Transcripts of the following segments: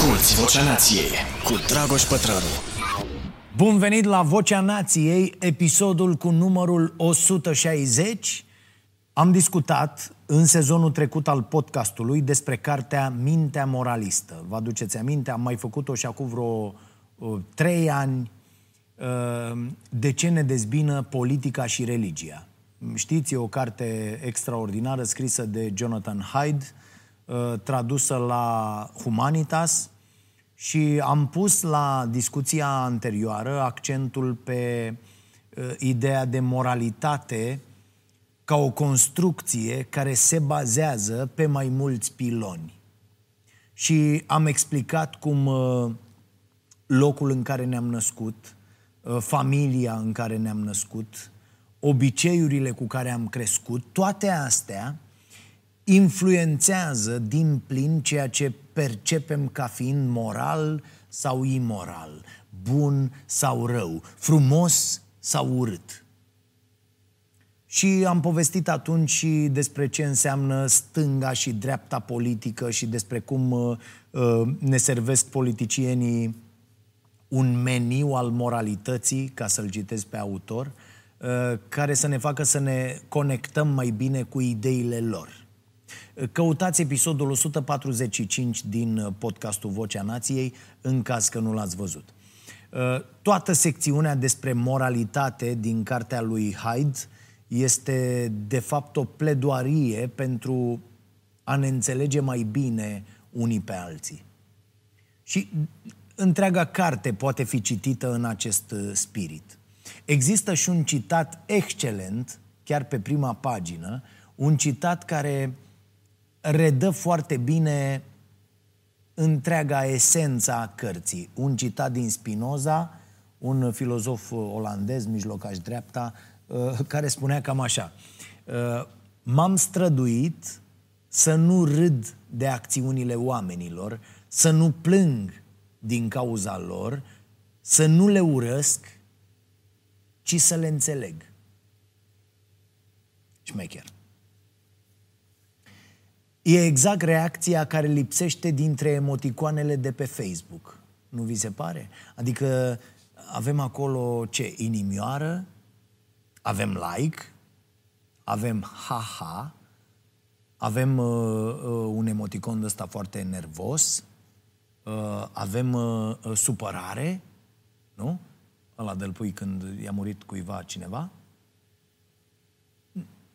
Asculți Vocea Nației cu Dragoș Pătrălu. Bun venit la Vocea Nației, episodul cu numărul 160. Am discutat în sezonul trecut al podcastului despre cartea Mintea Moralistă. Vă aduceți aminte? Am mai făcut-o și acum vreo uh, trei ani. Uh, de ce ne dezbină politica și religia? Știți, e o carte extraordinară scrisă de Jonathan Hyde, uh, tradusă la Humanitas și am pus la discuția anterioară accentul pe uh, ideea de moralitate ca o construcție care se bazează pe mai mulți piloni. Și am explicat cum uh, locul în care ne-am născut, familia în care ne-am născut, obiceiurile cu care am crescut, toate astea influențează din plin ceea ce percepem ca fiind moral sau imoral, bun sau rău, frumos sau urât. Și am povestit atunci și despre ce înseamnă stânga și dreapta politică și despre cum uh, uh ne servesc politicienii un meniu al moralității, ca să-l citesc pe autor, uh, Uh, care să ne facă să ne conectăm mai bine cu ideile lor. Uh, căutați episodul 145 din uh, podcastul Vocea Nației, în caz că nu l-ați văzut. Toată secțiunea despre moralitate din cartea lui Hyde este, de fapt, o pledoarie pentru a ne înțelege mai bine unii pe alții. Și întreaga carte poate fi citită în acest spirit. Există și un citat excelent, chiar pe prima pagină, un citat care redă foarte bine întreaga esență a cărții. Un citat din Spinoza, un filozof olandez, mijlocaș dreapta, uh, care spunea cam așa. Uh, m-am străduit să nu râd de acțiunile oamenilor, să nu plâng din cauza lor, să nu le urăsc, ci să le înțeleg. Șmecher. E exact reacția care lipsește dintre emoticoanele de pe Facebook. Nu vi se pare? Adică avem acolo ce? Inimioară, avem like, avem ha-ha, avem uh, uh, un emoticon ăsta foarte nervos, uh, avem uh, uh, supărare, nu? ăla de pui când i-a murit cuiva cineva,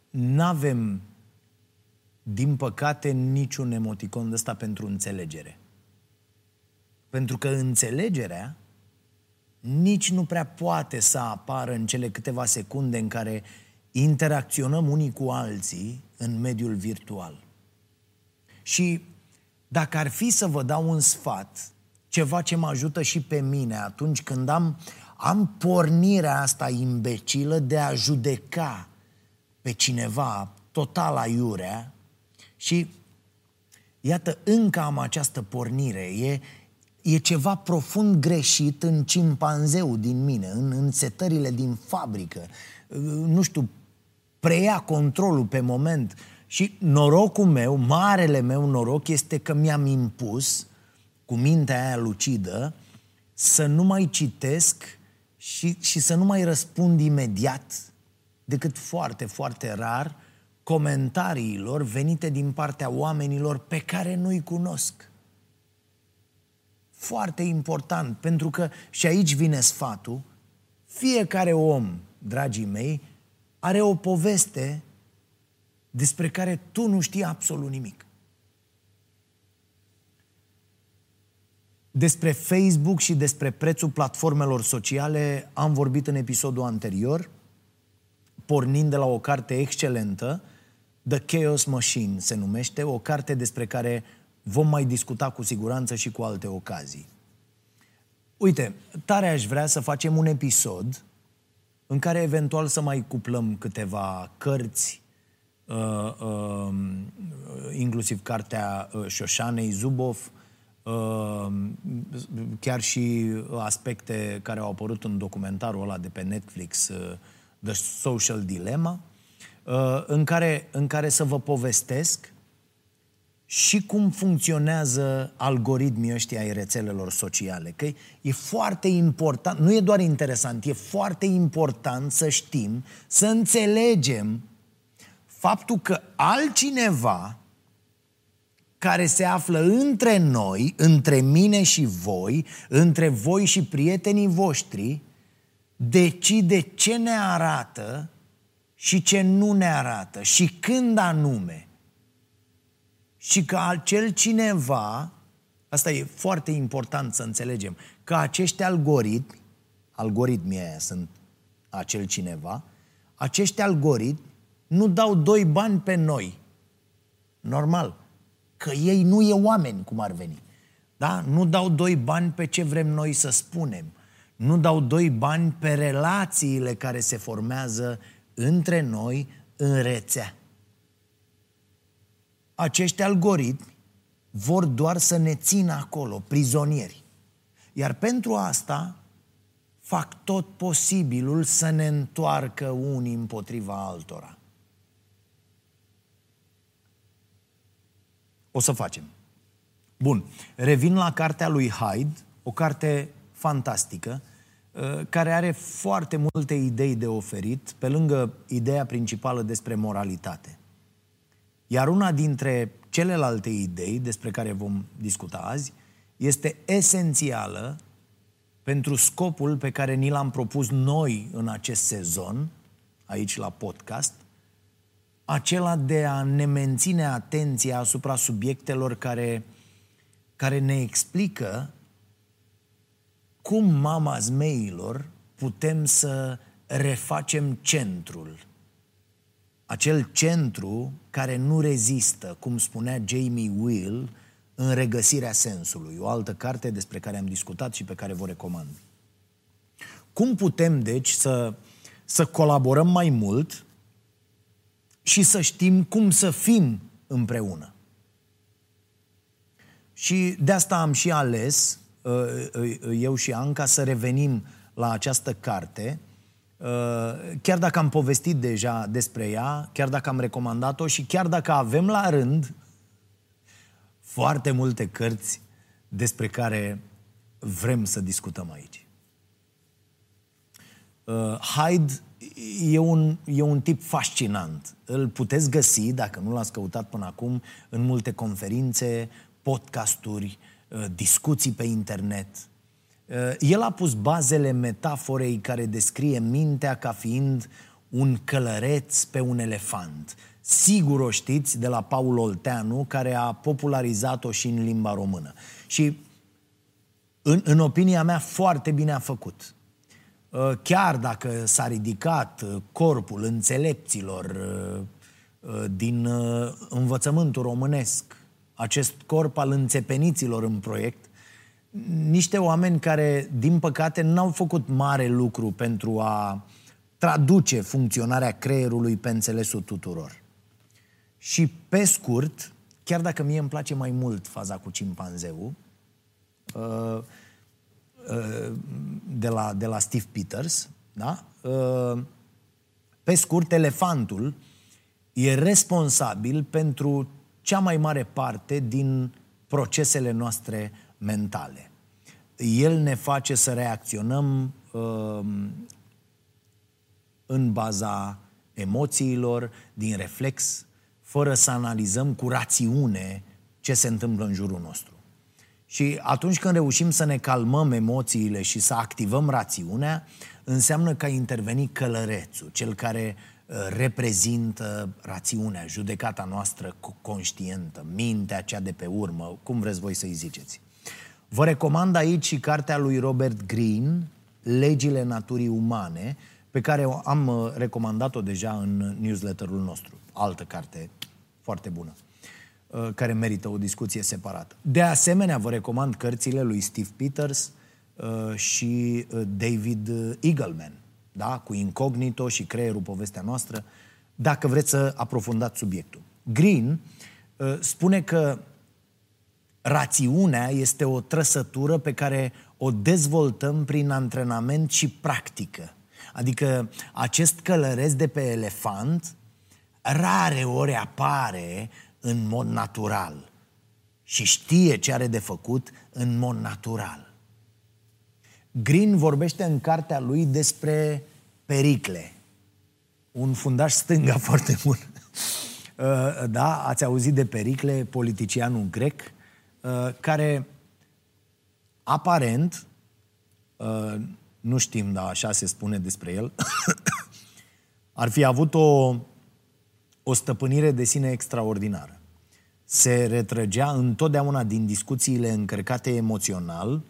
n-avem, din păcate, niciun emoticon de ăsta pentru înțelegere. Pentru că înțelegerea nici nu prea poate să apară în cele câteva secunde în care interacționăm unii cu alții în mediul virtual. Și dacă ar fi să vă dau un sfat, ceva ce mă ajută și pe mine atunci când am am pornirea asta imbecilă de a judeca pe cineva total aiurea și iată, încă am această pornire. E, e ceva profund greșit în cimpanzeu din mine, în, în setările din fabrică. Nu știu, preia controlul pe moment. Și norocul meu, marele meu noroc, este că mi-am impus, cu mintea aia lucidă, să nu mai citesc și, și să nu mai răspund imediat, decât foarte, foarte rar, comentariilor venite din partea oamenilor pe care nu-i cunosc. Foarte important, pentru că și aici vine sfatul, fiecare om, dragii mei, are o poveste despre care tu nu știi absolut nimic. Despre Facebook și despre prețul platformelor sociale am vorbit în episodul anterior, pornind de la o carte excelentă, The Chaos Machine se numește, o carte despre care vom mai discuta cu siguranță și cu alte ocazii. Uite, tare aș vrea să facem un episod în care eventual să mai cuplăm câteva cărți, uh, uh, inclusiv cartea uh, Șoșanei Zubov, Ehm, chiar și aspecte care au apărut în documentarul ăla de pe Netflix, uh, The Social Dilemma, uh, în care, în care să vă povestesc și cum funcționează algoritmii ăștia ai rețelelor sociale. Că e foarte important, nu e doar interesant, e foarte important să știm, să înțelegem faptul că altcineva care se află între noi, între mine și voi, între voi și prietenii voștri, decide ce ne arată și ce nu ne arată și când anume. Și că acel cineva, asta e foarte important să înțelegem, că acești algoritmi, algoritmii aia sunt acel cineva, acești algoritmi nu dau doi bani pe noi. Normal. Că ei nu e oameni, cum ar veni. Da? Nu dau doi bani pe ce vrem noi să spunem. Nu dau doi bani pe relațiile care se formează între noi în rețea. Acești algoritmi vor doar să ne țină acolo, prizonieri. Iar pentru asta fac tot posibilul să ne întoarcă unii împotriva altora. O să facem. Bun. Revin la cartea lui Hyde, o carte fantastică, uh, care are foarte multe idei de oferit, pe lângă ideea principală despre moralitate. Iar una dintre celelalte idei despre care vom discuta azi este esențială pentru scopul pe care ni l-am propus noi în acest sezon, aici la podcast, acela de a ne menține atenția asupra subiectelor care, care ne explică cum mama zmeilor putem să refacem centrul. Acel centru care nu rezistă, cum spunea Jamie Will, în regăsirea sensului, o altă carte despre care am discutat și pe care vă recomand. Cum putem, deci, să, să colaborăm mai mult și să știm cum să fim împreună? Și de asta am și ales, uh, uh, eu și Anca, să revenim la această carte, uh, chiar dacă am povestit deja despre ea, chiar dacă am recomandat-o și chiar dacă avem la rând foarte multe cărți despre care vrem să discutăm aici. Uh, Hyde e un, e un tip fascinant. Îl puteți găsi, dacă nu l-ați căutat până acum, în multe conferințe, podcasturi, uh, discuții pe internet. Uh, el a pus bazele metaforei care descrie mintea ca fiind un călăreț pe un elefant sigur o știți de la Paul Olteanu, care a popularizat-o și în limba română. Și, în, în opinia mea, foarte bine a făcut. Uh, chiar dacă s-a ridicat uh, corpul înțelepților uh, din învățământul românesc, acest corp al înțepeniților în proiect, niște oameni care, din păcate, n-au făcut mare lucru pentru a traduce funcționarea creierului pe înțelesul tuturor. Și pe scurt, chiar dacă mie îmi place mai mult faza cu cimpanzeul, uh, uh, de la, de la Steve Peters, da? Uh, pe scurt, elefantul e responsabil pentru cea mai mare parte din procesele noastre mentale. El ne face să reacționăm în baza emoțiilor, din reflex, fără să analizăm cu rațiune ce se întâmplă în jurul nostru. Și atunci când reușim să ne calmăm emoțiile și să activăm rațiunea, înseamnă că a intervenit călărețul, cel care uh, reprezintă rațiunea, judecata noastră conștientă, mintea cea de pe urmă, cum vreți voi să-i ziceți. Vă recomand aici și cartea lui Robert Greene, Legile naturii umane, pe care am uh, recomandat-o deja în newsletterul nostru. Altă carte foarte bună, uh, care merită o discuție separată. De asemenea, vă recomand cărțile lui Steve Peters uh, și David Eagleman, da? cu Incognito și Creierul, povestea noastră, dacă vreți să aprofundați subiectul. Green spune că rațiunea este o trăsătură pe care o dezvoltăm prin antrenament și practică. Adică acest călăreț de pe elefant rare ori apare în mod natural. și știe ce are de făcut în mod natural. Green vorbește în cartea lui despre Pericle, un fundaș stânga foarte bun. Uh, da, ați auzit de Pericle, politicianul grec, uh, care aparent, uh, nu știm, dar așa se spune despre el, ar fi avut o, o stăpânire de sine extraordinară. Se retrăgea întotdeauna din discuțiile încărcate emoțional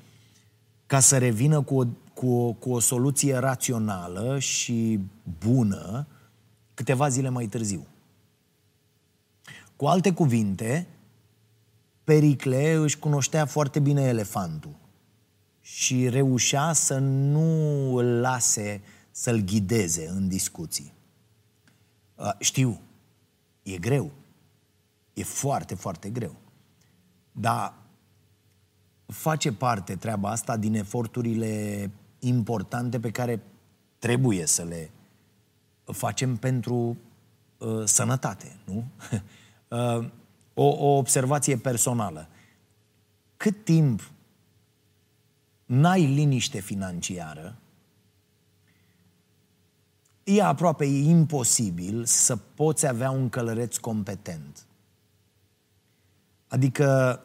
ca să revină cu o, cu o, cu o soluție rațională și bună câteva zile mai târziu. Cu alte cuvinte, Pericle își cunoștea foarte bine elefantul și reușea să nu îl lase să-l ghideze în discuții. Știu, e greu. E foarte, foarte greu. Dar face parte treaba asta din eforturile importante pe care trebuie să le facem pentru uh, sănătate, nu? uh, o, o observație personală. Cât timp n-ai liniște financiară, e aproape imposibil să poți avea un călăreț competent. Adică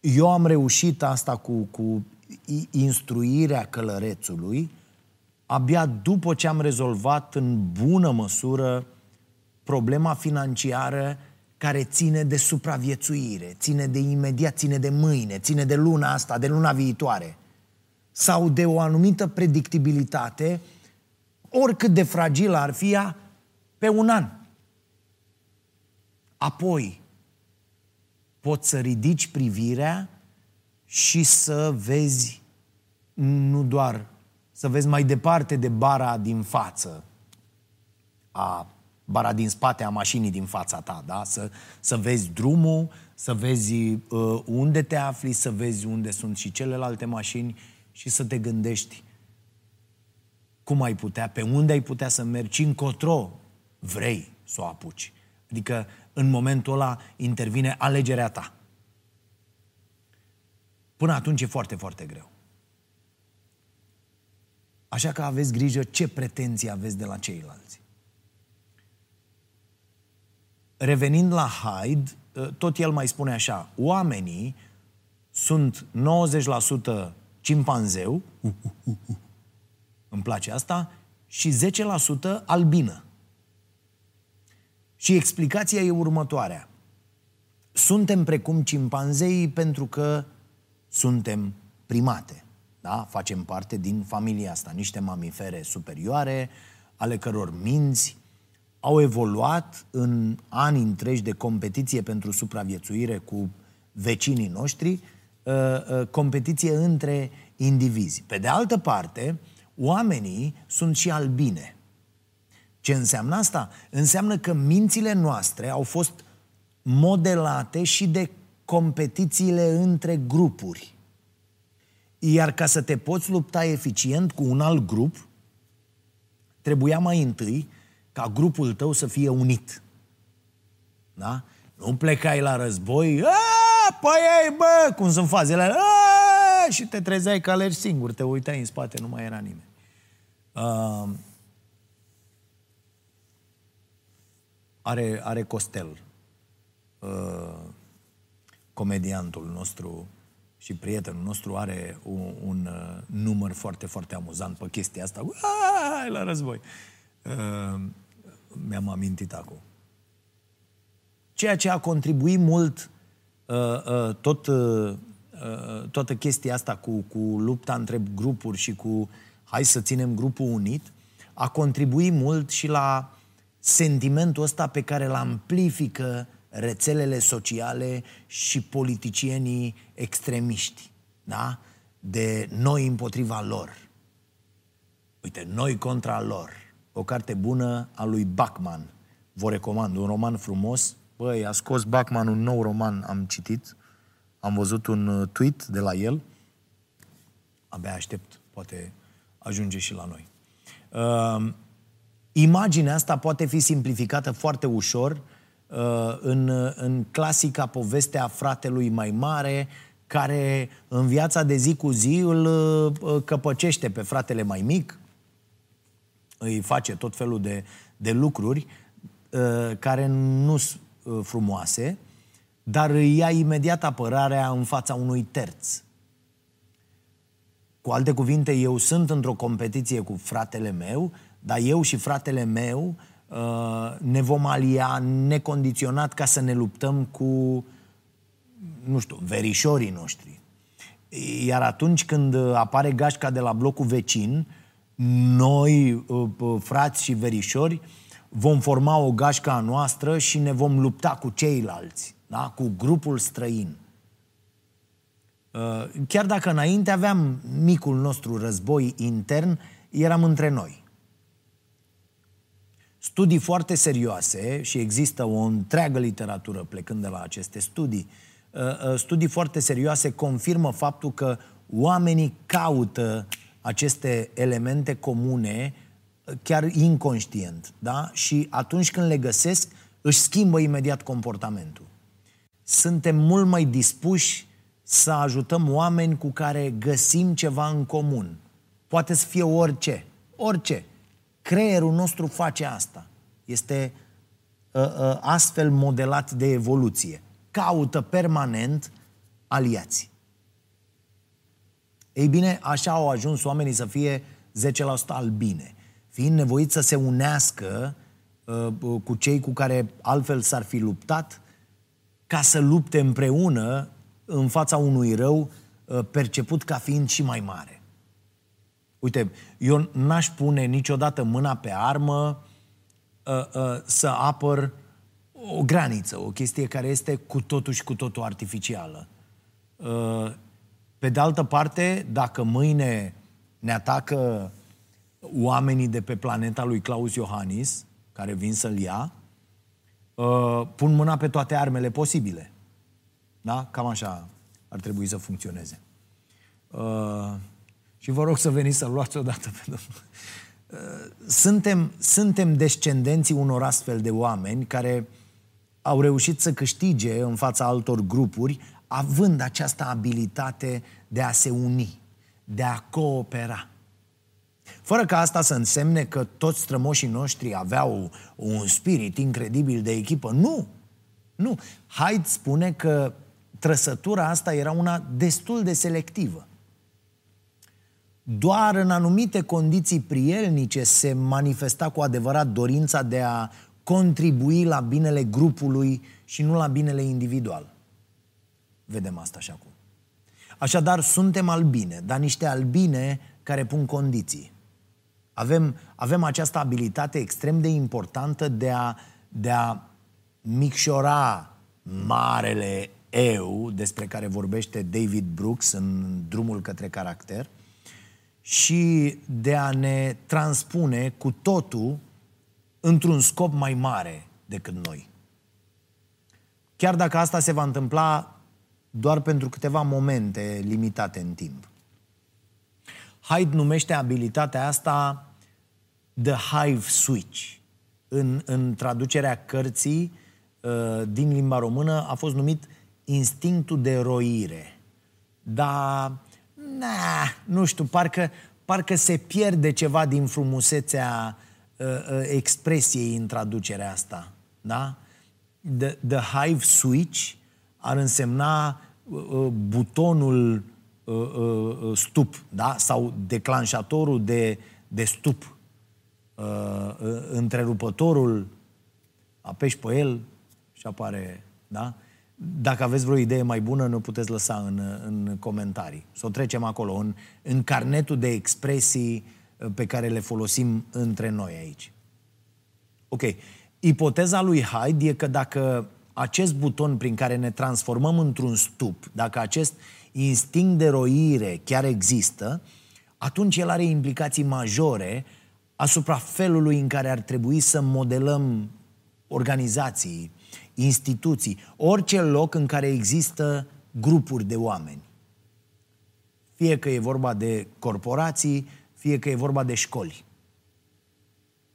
eu am reușit asta cu, cu instruirea călărețului abia după ce am rezolvat în bună măsură problema financiară care ține de supraviețuire, ține de imediat, ține de mâine, ține de luna asta, de luna viitoare. Sau de o anumită predictibilitate, oricât de fragilă ar fi ea, pe un an. Apoi, poți să ridici privirea și să vezi nu doar să vezi mai departe de bara din față, a bara din spate a mașinii din fața ta, da? Să, să vezi drumul, să vezi uh, unde te afli, să vezi unde sunt și celelalte mașini și să te gândești cum ai putea, pe unde ai putea să mergi, încotro vrei să o apuci. Adică în momentul ăla intervine alegerea ta. Până atunci e foarte, foarte greu. Așa că aveți grijă ce pretenții aveți de la ceilalți. Revenind la Hyde, tot el mai spune așa, oamenii sunt 90% cimpanzeu, îmi place asta, și 10% albină. Și explicația e următoarea. Suntem precum cimpanzei pentru că suntem primate. Da? Facem parte din familia asta, niște mamifere superioare, ale căror minți au evoluat în ani întregi de competiție pentru supraviețuire cu vecinii noștri, uh, uh, competiție între indivizi. Pe de altă parte, oamenii sunt și albine. Ce înseamnă asta? Înseamnă că mințile noastre au fost modelate și de competițiile între grupuri. Iar ca să te poți lupta eficient cu un alt grup, trebuia mai întâi ca grupul tău să fie unit. Da? Nu plecai la război, păi ei, bă, cum sunt fazele alea, și te trezeai că alergi singur, te uitai în spate, nu mai era nimeni. Uh, are, are Costel, uh, comediantul nostru și prietenul nostru are un, un uh, număr foarte, foarte amuzant pe chestia asta. Hai la război! Uh, mi-am amintit acum. Ceea ce a contribuit mult uh, uh, tot, uh, uh, toată chestia asta cu, cu lupta între grupuri și cu hai să ținem grupul unit, a contribuit mult și la sentimentul ăsta pe care îl amplifică rețelele sociale și politicienii extremiști, da? De noi împotriva lor. Uite, noi contra lor. O carte bună a lui Bachman. Vă recomand, un roman frumos. Băi, a scos Bachman un nou roman, am citit. Am văzut un uh, tweet de la el. Abia aștept, poate ajunge și la noi. Uh, imaginea asta poate fi simplificată foarte ușor uh, în, în clasica poveste a fratelui mai mare, care în viața de zi cu zi îl uh, căpăcește pe fratele mai mic, îi face tot felul de, de lucruri care nu sunt frumoase, dar îi ia imediat apărarea în fața unui terț. Cu alte cuvinte, eu sunt într-o competiție cu fratele meu, dar eu și fratele meu uh, ne vom alia necondiționat ca să ne luptăm cu, nu știu, verișorii noștri. Iar atunci când apare gașca de la blocul vecin, noi, uh, uh, frați și verișori, vom forma o gașcă a noastră și ne vom lupta cu ceilalți, da? cu grupul străin. Uh, chiar dacă înainte aveam micul nostru război intern, eram între noi. Studii foarte serioase, și există o întreagă literatură plecând de la aceste studii, uh, uh, studii foarte serioase confirmă faptul că oamenii caută aceste elemente comune chiar inconștient, da? Și atunci când le găsesc, își schimbă imediat comportamentul. Suntem mult mai dispuși să ajutăm oameni cu care găsim ceva în comun. Poate să fie orice. Orice. Creierul nostru face asta. Este uh, uh, astfel modelat de evoluție. Caută permanent aliați. Ei bine, așa au ajuns oamenii să fie 10% albine, fiind nevoiți să se unească uh, cu cei cu care altfel s-ar fi luptat, ca să lupte împreună în fața unui rău uh, perceput ca fiind și mai mare. Uite, eu n-aș pune niciodată mâna pe armă uh, uh, să apăr o graniță, o chestie care este cu totul și cu totul artificială. Pe de altă parte, dacă mâine ne atacă oamenii de pe planeta lui Claus Iohannis, care vin să-l ia, pun mâna pe toate armele posibile. Da? Cam așa ar trebui să funcționeze. Uh, și vă rog să veniți să-l luați odată pe Domnul. Uh, suntem, suntem descendenții unor astfel de oameni care au reușit să câștige în fața altor grupuri, având această abilitate de a se uni, de a coopera. Fără ca asta să însemne că toți strămoșii noștri aveau un spirit incredibil de echipă. Nu! Nu. Haid spune că trăsătura asta era una destul de selectivă. Doar în anumite condiții prielnice se manifesta cu adevărat dorința de a contribui la binele grupului și nu la binele individual. Vedem asta și acum. Așadar, suntem albine, dar niște albine care pun condiții. Avem, avem această abilitate extrem de importantă de a, de a micșora marele eu despre care vorbește David Brooks în Drumul către caracter și de a ne transpune cu totul într-un scop mai mare decât noi. Chiar dacă asta se va întâmpla doar pentru câteva momente limitate în timp. Hyde numește abilitatea asta The Hive Switch. În, în traducerea cărții uh, din limba română a fost numit instinctul de roire. Dar, na, nu știu, parcă, parcă se pierde ceva din frumusețea uh, uh, expresiei în traducerea asta. Da? The, the hive switch ar însemna uh, uh butonul uh, uh, uh, stup, da? Sau declanșatorul de, de stup. Uh, uh, întrerupătorul, apeși pe el și apare, da? Dacă aveți vreo idee mai bună, ne puteți lăsa în, în comentarii. Să o trecem acolo, în, în carnetul de expresii uh, pe care le folosim între noi aici. Ok. Ipoteza lui Hyde e că dacă acest buton prin care ne transformăm într-un stup, dacă acest instinct de roire chiar există, atunci el are implicații majore asupra felului în care ar trebui să modelăm organizații, instituții, orice loc în care există grupuri de oameni. Fie că e vorba de corporații, fie că e vorba de școli.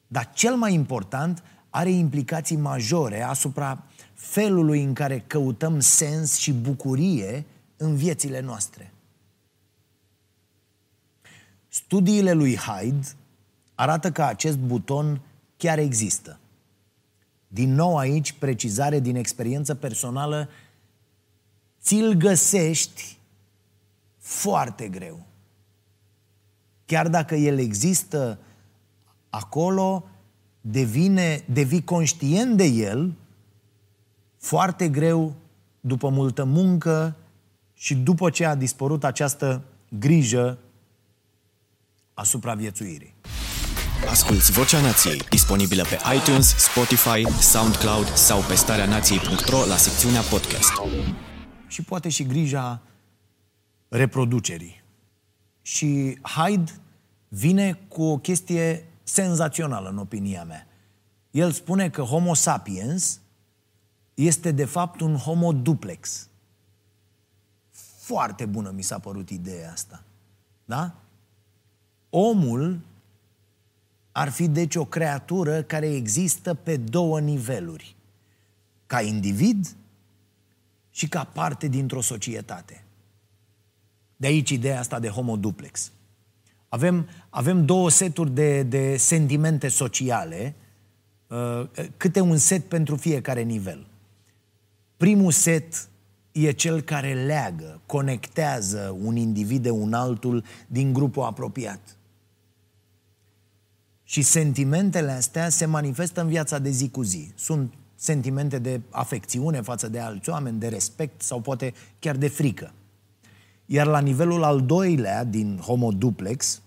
Dar cel mai important, are implicații majore asupra felului în care căutăm sens și bucurie în viețile noastre. Studiile lui Hyde arată că acest buton chiar există. Din nou aici, precizare din experiență personală, ți-l găsești foarte greu. Chiar dacă el există acolo, devine, devii conștient de el foarte greu după multă muncă și după ce a dispărut această grijă a supraviețuirii. Asculți Vocea Nației, disponibilă pe iTunes, Spotify, SoundCloud sau pe starea nației.ro la secțiunea podcast. Și poate și grija reproducerii. Și Hyde vine cu o chestie senzațională în opinia mea. El spune că Homo sapiens este de fapt un Homo duplex. Foarte bună mi s-a părut ideea asta. Da? Omul ar fi deci o creatură care există pe două niveluri. Ca individ și ca parte dintr-o societate. De aici ideea asta de homo duplex. Avem, avem două seturi de, de sentimente sociale, uh, câte un set pentru fiecare nivel. Primul set e cel care leagă, conectează un individ de un altul din grupul apropiat. Și sentimentele astea se manifestă în viața de zi cu zi. Sunt sentimente de afecțiune față de alți oameni, de respect sau poate chiar de frică. Iar la nivelul al doilea din Homo Duplex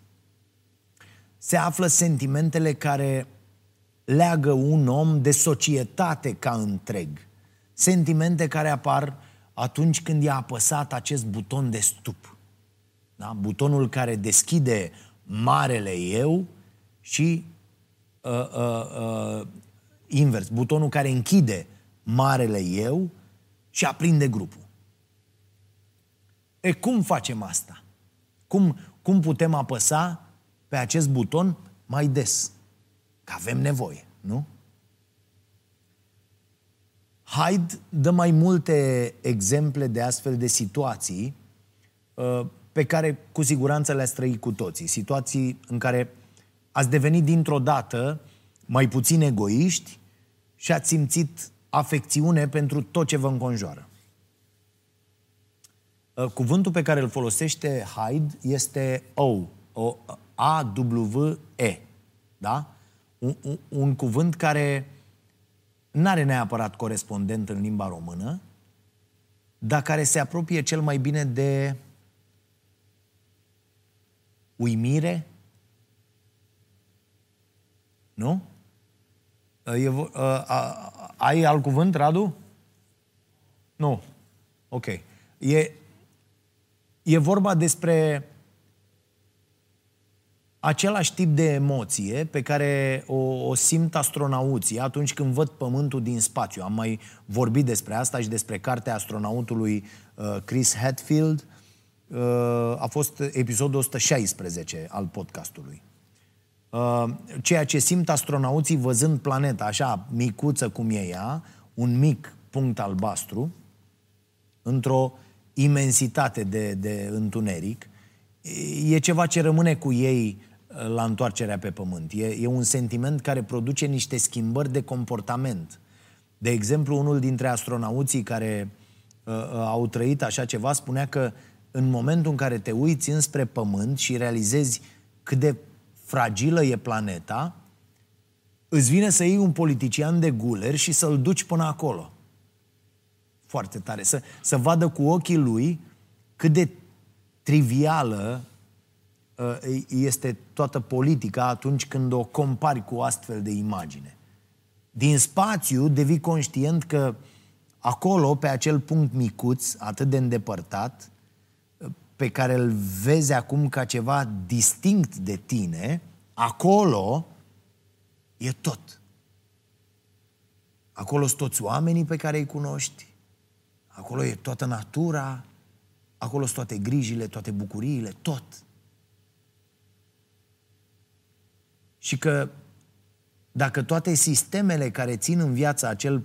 se află sentimentele care leagă un om de societate ca întreg. Sentimente care apar atunci când i-a apăsat acest buton de stup. Da? Butonul care deschide marele eu și uh, uh, uh, invers, butonul care închide marele eu și aprinde grupul. E cum facem asta? Cum, cum putem apăsa pe acest buton mai des? Că avem nevoie, nu? Hyde dă mai multe exemple de astfel de situații uh, pe care cu siguranță le-ați trăit cu toții. Situații în care ați devenit dintr-o dată mai puțin egoiști și ați simțit afecțiune pentru tot ce vă înconjoară. Uh, cuvântul pe care îl folosește Hyde este O, o A-W-E, da? Un, un, un cuvânt care nu are neapărat corespondent în limba română, dar care se apropie cel mai bine de uimire, nu? E, uh, uh, ai alt cuvânt, Radu? Nu. Ok. E, e vorba despre același tip de emoție pe care o, o simt astronauții atunci când văd Pământul din spațiu. Am mai vorbit despre asta și despre cartea astronautului uh, Chris Hadfield. Uh, a fost episodul 116 al podcastului. Uh, ceea ce simt astronauții văzând planeta așa micuță cum e ea, un mic punct albastru, într-o imensitate de, de întuneric, e ceva ce rămâne cu ei uh, la întoarcerea pe pământ. E, e un sentiment care produce niște schimbări de comportament. De exemplu, unul dintre astronauții care uh, uh au trăit așa ceva spunea că în momentul în care te uiți înspre pământ și realizezi cât de fragilă e planeta, îți vine să iei un politician de guler și să-l duci până acolo. Foarte tare. Să, să vadă cu ochii lui cât de trivială uh, este toată politica atunci când o compari cu astfel de imagine. Din spațiu devii conștient că acolo, pe acel punct micuț, atât de îndepărtat, pe care îl vezi acum ca ceva distinct de tine, acolo e tot. Acolo sunt toți oamenii pe care îi cunoști, acolo e toată natura, acolo sunt toate grijile, toate bucuriile, tot. Și că dacă toate sistemele care țin în viață acel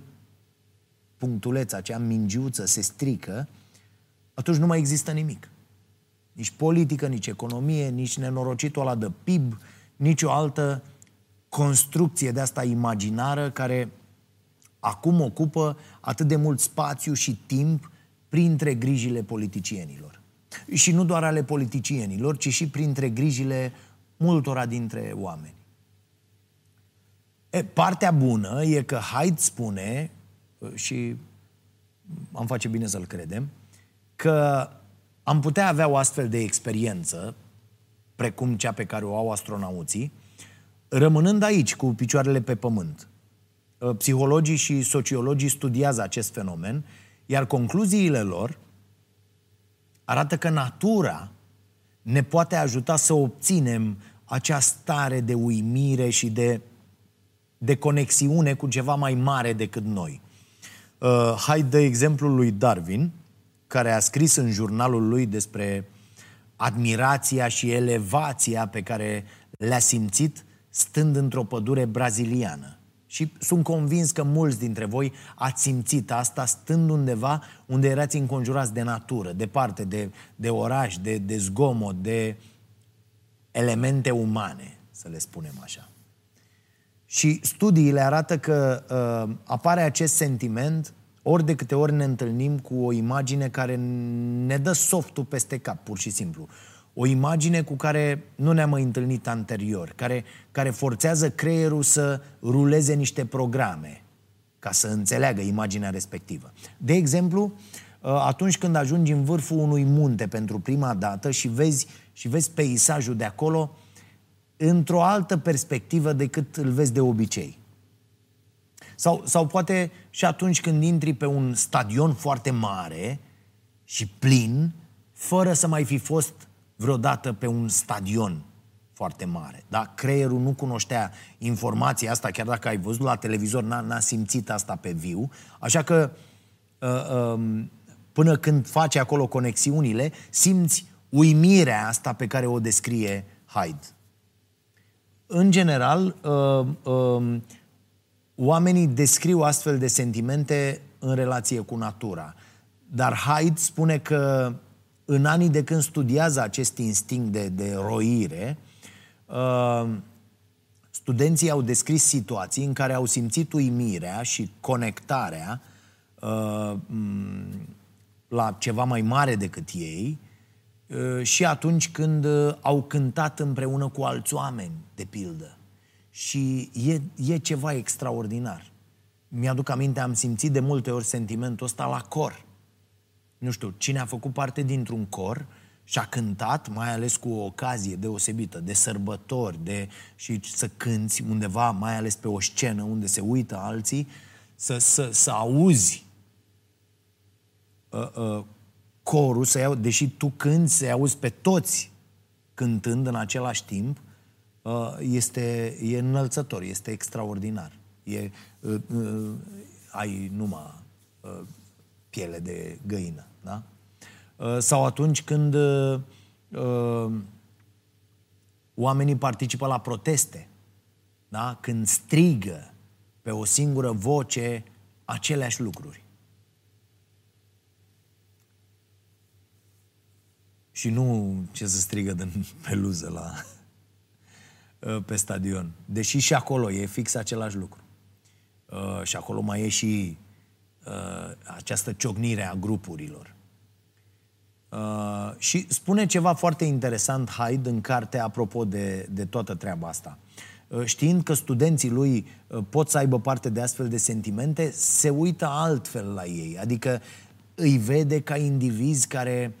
punctuleț, acea mingiuță se strică, atunci nu mai există nimic. Nici politică, nici economie, nici nenorocitul ăla de PIB, nici o altă construcție de asta imaginară care acum ocupă atât de mult spațiu și timp printre grijile politicienilor. Și nu doar ale politicienilor, ci și printre grijile multora dintre oameni. E, partea bună e că Hyde spune, și am face bine să-l credem, că am putea avea o astfel de experiență, precum cea pe care o au astronauții, rămânând aici, cu picioarele pe pământ. Psihologii și sociologii studiază acest fenomen, iar concluziile lor arată că natura ne poate ajuta să obținem acea stare de uimire și de, de conexiune cu ceva mai mare decât noi. Uh, hai de exemplul lui Darwin, care a scris în jurnalul lui despre admirația și elevația pe care le-a simțit stând într-o pădure braziliană. Și sunt convins că mulți dintre voi ați simțit asta stând undeva unde erați înconjurați de natură, departe de, de oraș, de, de zgomot, de elemente umane, să le spunem așa. Și studiile arată că uh, apare acest sentiment ori de câte ori ne întâlnim cu o imagine care ne dă softul peste cap, pur și simplu. O imagine cu care nu ne-am mai întâlnit anterior, care, care forțează creierul să ruleze niște programe ca să înțeleagă imaginea respectivă. De exemplu, uh, atunci când ajungi în vârful unui munte pentru prima dată și vezi, și vezi peisajul de acolo într-o altă perspectivă decât îl vezi de obicei. Sau, sau poate și atunci când intri pe un stadion foarte mare și plin, fără să mai fi fost vreodată pe un stadion foarte mare. Da? Creierul nu cunoștea informația asta, chiar dacă ai văzut la televizor, n-a, n-a simțit asta pe viu. Așa că uh, uh, până când faci acolo conexiunile, simți uimirea asta pe care o descrie Hyde. În general, uh, uh, oamenii descriu astfel de sentimente în relație cu natura. Dar Hyde spune că în anii de când studiază acest instinct de, de roire, uh, studenții au descris situații în care au simțit uimirea și conectarea uh, la ceva mai mare decât ei uh, și atunci când au cântat împreună cu alți oameni, de pildă. Și e, e ceva extraordinar. Mi-aduc aminte, am simțit de multe ori sentimentul ăsta la cor nu știu, cine a făcut parte dintr-un cor și a cântat, mai ales cu o ocazie deosebită, de sărbători, de, și să cânți undeva, mai ales pe o scenă unde se uită alții, să, să, să auzi uh, uh, corul, să iau, deși tu cânti, să auzi pe toți cântând în același timp, uh, este, e înălțător, este extraordinar. E, uh, uh, ai numai uh, piele de găină. Da? Uh, sau atunci când uh, uh, oamenii participă la proteste, da? când strigă pe o singură voce aceleași lucruri. Și nu ce să strigă din peluză la, pe stadion. Deși și acolo e fix același lucru. și acolo mai e și uh, această ciocnire a grupurilor. Uh, și spune ceva foarte interesant Hyde în carte apropo de, de toată treaba asta. Uh, știind că studenții lui uh, pot să aibă parte de astfel de sentimente, se uită altfel la ei. Adică îi vede ca indivizi care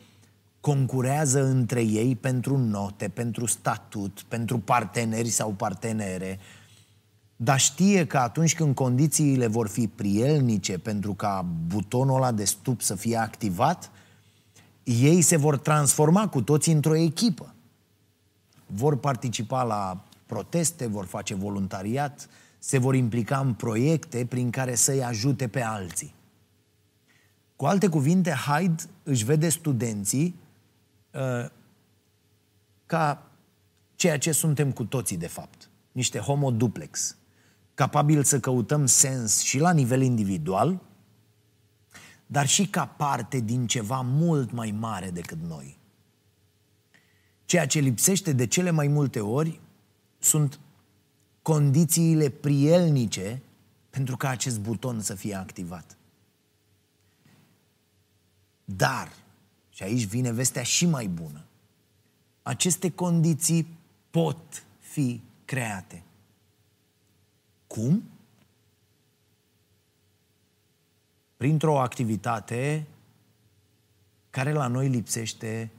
concurează între ei pentru note, pentru statut, pentru parteneri sau partenere, uh, dar știe că atunci când condițiile vor fi prielnice pentru ca butonul ăla de stup să fie activat, ei se vor transforma cu toții într-o echipă. Vor participa la proteste, vor face voluntariat, se vor implica în proiecte prin care să-i ajute pe alții. Cu alte cuvinte, Hyde își vede studenții uh, ca ceea ce suntem cu toții, de fapt. Niște homo duplex capabil să căutăm sens și la nivel individual, dar și ca parte din ceva mult mai mare decât noi. Ceea ce lipsește de cele mai multe ori sunt condițiile prielnice pentru ca acest buton să fie activat. Dar, și aici vine vestea și mai bună, aceste condiții pot fi create. Cum? Printr-o activitate care la noi lipsește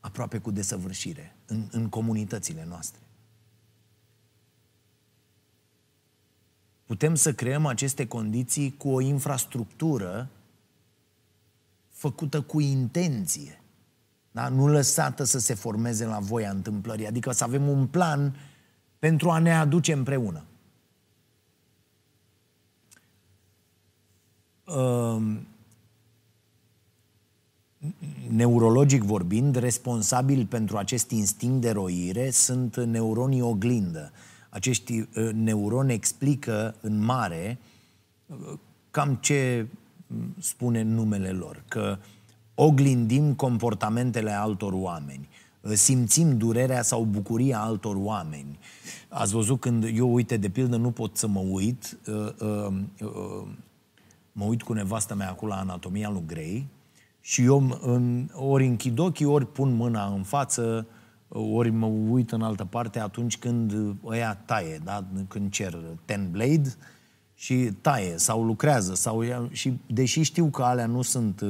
aproape cu desăvârșire în, în comunitățile noastre. Putem să creăm aceste condiții cu o infrastructură făcută cu intenție, da? nu lăsată să se formeze la voia întâmplării, adică să avem un plan pentru a ne aduce împreună. Uh, neurologic vorbind, responsabili pentru acest instinct de roire sunt neuronii oglindă. Acești uh, neuroni explică în mare uh, cam ce mm, spune numele lor, că oglindim comportamentele altor oameni, uh, simțim durerea sau bucuria altor oameni. Ați văzut când eu, uite, de pildă, nu pot să mă uit, mă uit cu nevasta mea acolo la anatomia lui Grey, și eu în, ori închid ochii, ori pun mâna în față, ori mă uit în altă parte atunci când ăia taie, da? când cer ten blade și taie sau lucrează. Sau, și deși știu că alea nu sunt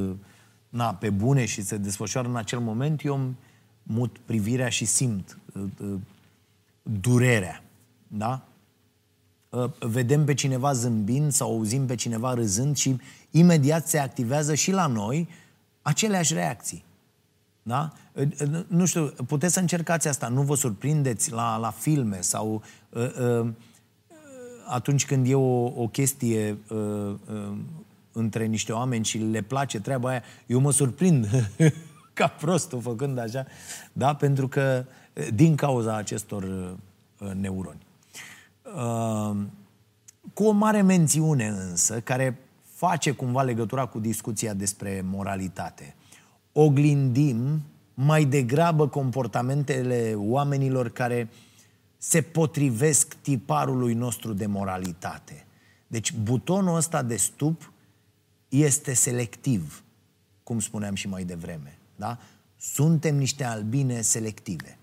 na, pe bune și se desfășoară în acel moment, eu mut privirea și simt uh, uh, durerea. Da? Uh, vedem pe cineva zâmbind sau auzim pe cineva râzând și imediat se activează și la noi aceleași reacții. Da? Nu știu, puteți să încercați asta, nu vă surprindeți la, la filme sau uh, uh, atunci când e o, o chestie uh, uh, între niște oameni și le place treaba aia, eu mă surprind ca prostul făcând așa, da? pentru că din cauza acestor uh, neuroni. Uh, cu o mare mențiune însă, care face cumva legătura cu discuția despre moralitate. Oglindim mai degrabă comportamentele oamenilor care se potrivesc tiparului nostru de moralitate. Deci butonul ăsta de stup este selectiv, cum spuneam și mai devreme. Da? Suntem niște albine selective.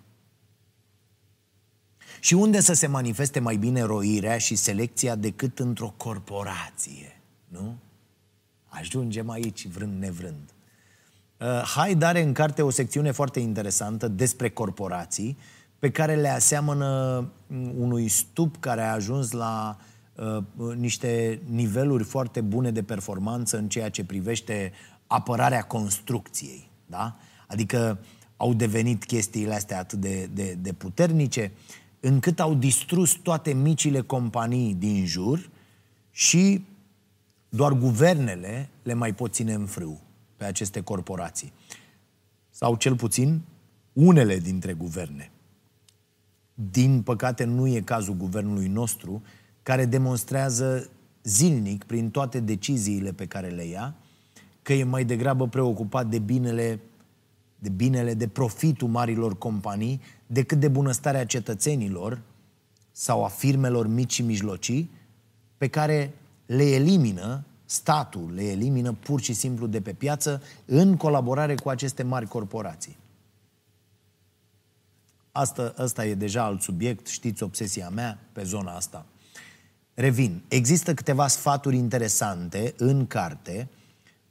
Și unde să se manifeste mai bine roirea și selecția decât într-o corporație, nu? Ajungem aici, vrând nevrând. Uh, Hyde are în carte o secțiune foarte interesantă despre corporații, pe care le aseamănă mm, unui stup care a ajuns la uh, niște niveluri foarte bune de performanță în ceea ce privește apărarea construcției. Da? Adică au devenit chestiile astea atât de, de, de puternice, încât au distrus toate micile companii din jur și doar guvernele le mai pot ține în frâu pe aceste corporații. Sau cel puțin unele dintre guverne. Din păcate nu e cazul guvernului nostru, care demonstrează zilnic, prin toate deciziile pe care le ia, că e mai degrabă preocupat de binele, de binele, de profitul marilor companii, decât de bunăstarea cetățenilor sau a firmelor mici și mijlocii, pe care le elimină, statul le elimină pur și simplu de pe piață în colaborare cu aceste mari corporații. Asta, asta e deja alt subiect, știți obsesia mea pe zona asta. Revin, există câteva sfaturi interesante în carte,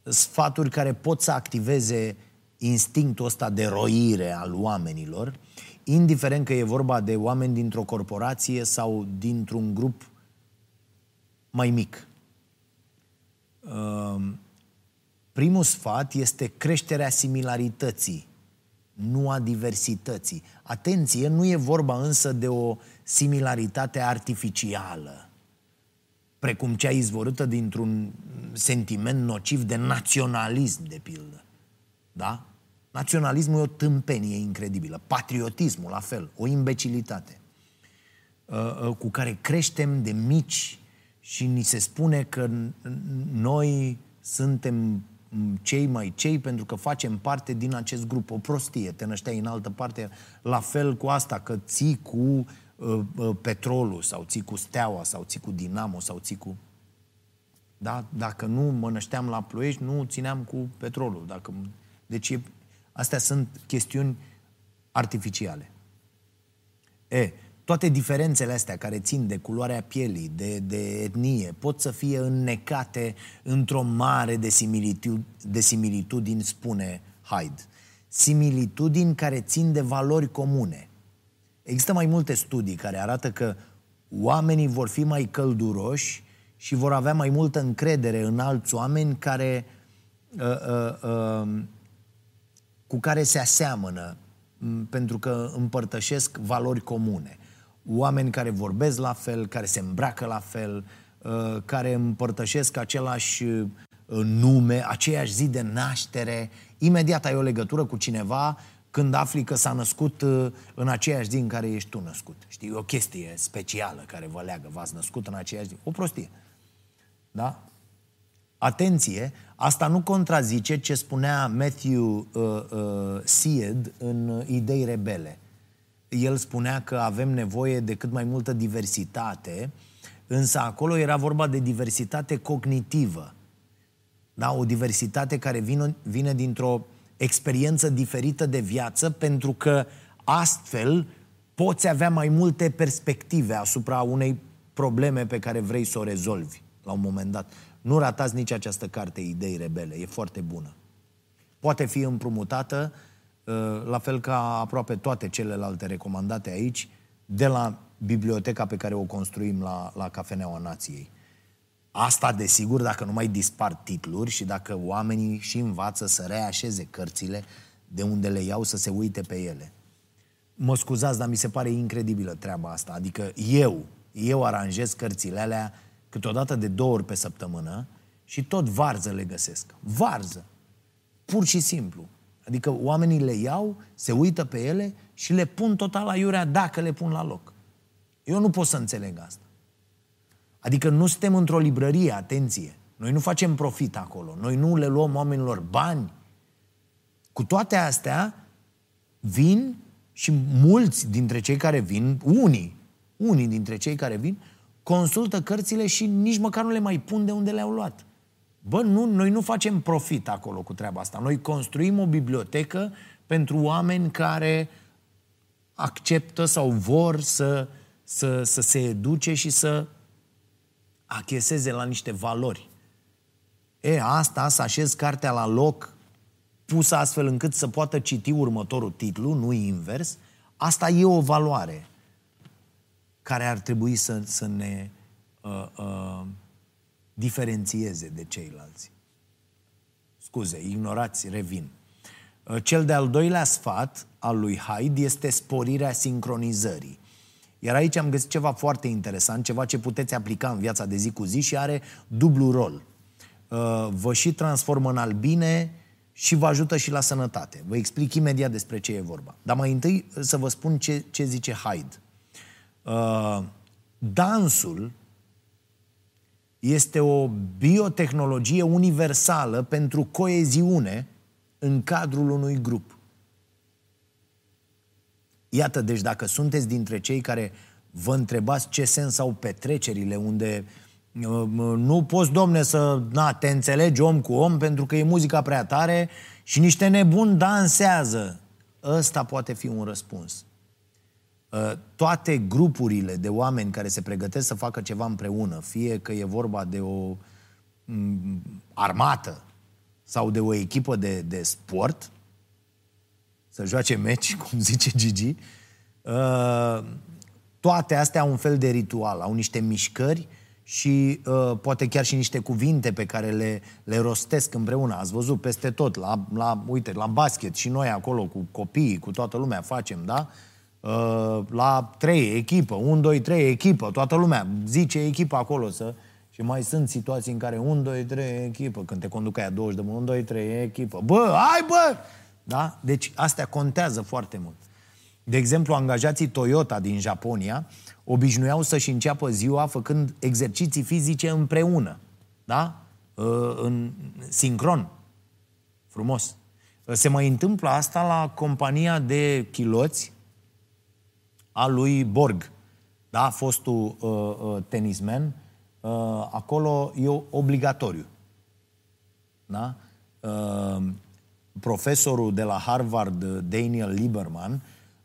sfaturi care pot să activeze instinctul ăsta de roire al oamenilor, indiferent că e vorba de oameni dintr-o corporație sau dintr-un grup mai mic. Ehm, primul sfat este creșterea similarității, nu a diversității. Atenție, nu e vorba însă de o similaritate artificială, precum cea izvorâtă dintr-un sentiment nociv de naționalism, de pildă. Da? Naționalismul e o tâmpenie incredibilă. Patriotismul, la fel, o imbecilitate. uh, cu care creștem de mici și ni se spune că noi suntem cei mai cei pentru că facem parte din acest grup. O prostie, te nășteai în altă parte. La fel cu asta, că ții cu uh, uh, petrolul sau ții cu steaua sau ții cu dinamo sau ții cu... Da? Dacă nu mă nășteam la ploiești, nu țineam cu petrolul. Dacă... Deci e... astea sunt chestiuni artificiale. E, toate diferențele astea care țin de culoarea pielii, de, de etnie, pot să fie înnecate într-o mare de, similitud, de similitudini, spune Hyde. Similitudini care țin de valori comune. Există mai multe studii care arată că oamenii vor fi mai călduroși și vor avea mai multă încredere în alți oameni care, uh, uh, uh, cu care se aseamănă pentru că împărtășesc valori comune oameni care vorbesc la fel, care se îmbracă la fel, uh, care împărtășesc același uh, nume, aceeași zi de naștere. Imediat ai o legătură cu cineva când afli că s-a născut uh, în aceeași zi în care ești tu născut. Știi, o chestie specială care vă leagă, v-ați născut în aceeași zi. O prostie. Da? Atenție, asta nu contrazice ce spunea Matthew uh, uh, Seed în Idei Rebele el spunea că avem nevoie de cât mai multă diversitate, însă acolo era vorba de diversitate cognitivă. Da? O diversitate care vine, vine dintr-o experiență diferită de viață, pentru că astfel poți avea mai multe perspective asupra unei probleme pe care vrei să o rezolvi la un moment dat. Nu ratați nici această carte, Idei Rebele, e foarte bună. Poate fi împrumutată Uh, la fel ca aproape toate celelalte recomandate aici, de la biblioteca pe care o construim la, la Cafeneaua Nației. Asta, desigur, dacă nu mai dispar titluri și dacă oamenii și învață să reașeze cărțile de unde le iau să se uite pe ele. Mă scuzați, dar mi se pare incredibilă treaba asta. Adică eu, eu aranjez cărțile alea câteodată de două ori pe săptămână și tot varză le găsesc. Varză. Pur și simplu. Adică oamenii le iau, se uită pe ele și le pun total la iurea dacă le pun la loc. Eu nu pot să înțeleg asta. Adică nu suntem într-o librărie, atenție. Noi nu facem profit acolo. Noi nu le luăm oamenilor bani. Cu toate astea, vin și mulți dintre cei care vin, unii, unii dintre cei care vin, consultă cărțile și nici măcar nu le mai pun de unde le-au luat. Bă, nu, noi nu facem profit acolo cu treaba asta. Noi construim o bibliotecă pentru oameni care acceptă sau vor să, să, să se educe și să acheseze la niște valori. E, asta, să așez cartea la loc, pusă astfel încât să poată citi următorul titlu, nu invers, asta e o valoare care ar trebui să, să ne uh, uh, diferențieze de ceilalți. Scuze, ignorați, revin. Uh, cel de-al doilea sfat al lui Hyde este sporirea sincronizării. Iar aici am găsit ceva foarte interesant, ceva ce puteți aplica în viața de zi cu zi și are dublu rol. Uh, vă și transformă în albine și vă ajută și la sănătate. Vă explic imediat despre ce e vorba. Dar mai întâi să vă spun ce, ce zice Hyde. Uh, dansul este o biotehnologie universală pentru coeziune în cadrul unui grup. Iată, deci dacă sunteți dintre cei care vă întrebați ce sens au petrecerile unde uh, uh, nu poți, domne, să na, te înțelegi om cu om pentru că e muzica prea tare și niște nebuni dansează. Ăsta poate fi un răspuns. Uh, toate grupurile de oameni care se pregătesc să facă ceva împreună, fie că e vorba de o mm, armată sau de o echipă de, de sport, să joace meci, cum zice Gigi, uh, toate astea au un fel de ritual, au niște mișcări și uh, poate chiar și niște cuvinte pe care le, le rostesc împreună. Ați văzut peste tot, la, la, uite, la basket și noi acolo cu copiii, cu toată lumea facem, da? Uh, la trei echipă, un, doi, trei echipă, toată lumea zice echipă acolo să... Și mai sunt situații în care un, doi, trei echipă, când te conduc aia 20 de mult, un, doi, trei echipă. Bă, hai bă! Da? Deci astea contează foarte mult. De exemplu, angajații Toyota din Japonia obișnuiau să-și înceapă ziua făcând exerciții fizice împreună. Da? Uh, în sincron. Frumos. Uh, se mai întâmplă asta la compania de chiloți a lui Borg. Da? Fostul uh, uh, tenismen. Uh, acolo e obligatoriu. Da? Uh, profesorul de la Harvard, Daniel Lieberman,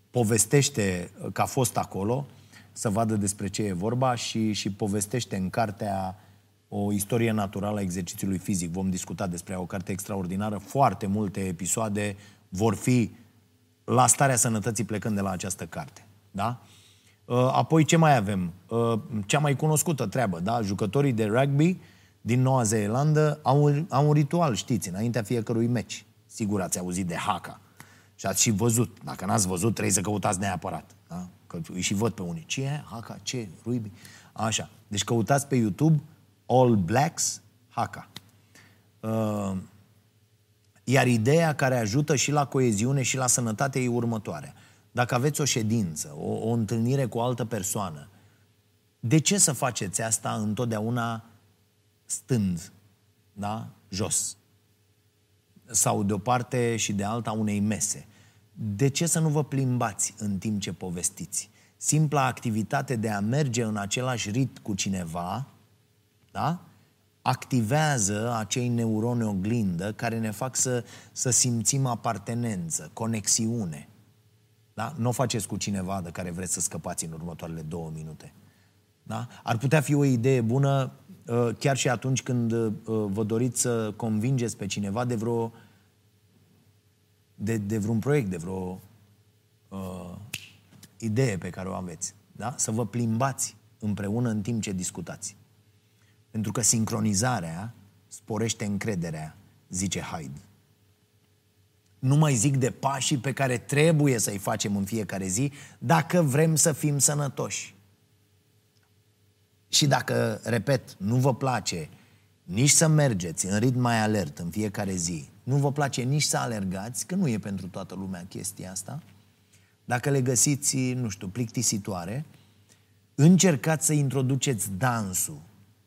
povestește că a fost acolo să vadă despre ce e vorba și, și povestește în cartea o istorie naturală a exercițiului fizic. Vom discuta despre o carte extraordinară. Foarte multe episoade vor fi la starea sănătății plecând de la această carte. Da? Uh, apoi ce mai avem? Uh, cea mai cunoscută treabă, da? Jucătorii de rugby din Noua Zeelandă au un, au un ritual, știți, înaintea fiecărui meci. Sigur ați auzit de haka. Și ați și văzut. Dacă n-ați văzut, trebuie să căutați neapărat. Da? Că îi și văd pe unii. Ce e? Haka? Ce? Rugby? Așa. Deci căutați pe YouTube All Blacks Haka. Uh, iar ideea care ajută și la coeziune și la sănătate e următoarea. Dacă aveți o ședință, o, o întâlnire cu o altă persoană, de ce să faceți asta întotdeauna stând, da? Jos. Sau de o parte și de alta unei mese. De ce să nu vă plimbați în timp ce povestiți? Simpla activitate de a merge în același rit cu cineva, da? activează acei neuroni oglindă care ne fac să, să simțim apartenență, conexiune. Da? Nu o faceți cu cineva de care vreți să scăpați în următoarele două minute. Da? Ar putea fi o idee bună uh, chiar și atunci când uh, vă doriți să convingeți pe cineva de vreo de, de vreun proiect, de vreo uh, idee pe care o aveți. Da? Să vă plimbați împreună în timp ce discutați. Pentru că sincronizarea sporește încrederea, zice Hyde. Nu mai zic de pașii pe care trebuie să-i facem în fiecare zi dacă vrem să fim sănătoși. Și dacă, repet, nu vă place nici să mergeți în ritm mai alert în fiecare zi, nu vă place nici să alergați, că nu e pentru toată lumea chestia asta, dacă le găsiți, nu știu, plictisitoare, încercați să introduceți dansul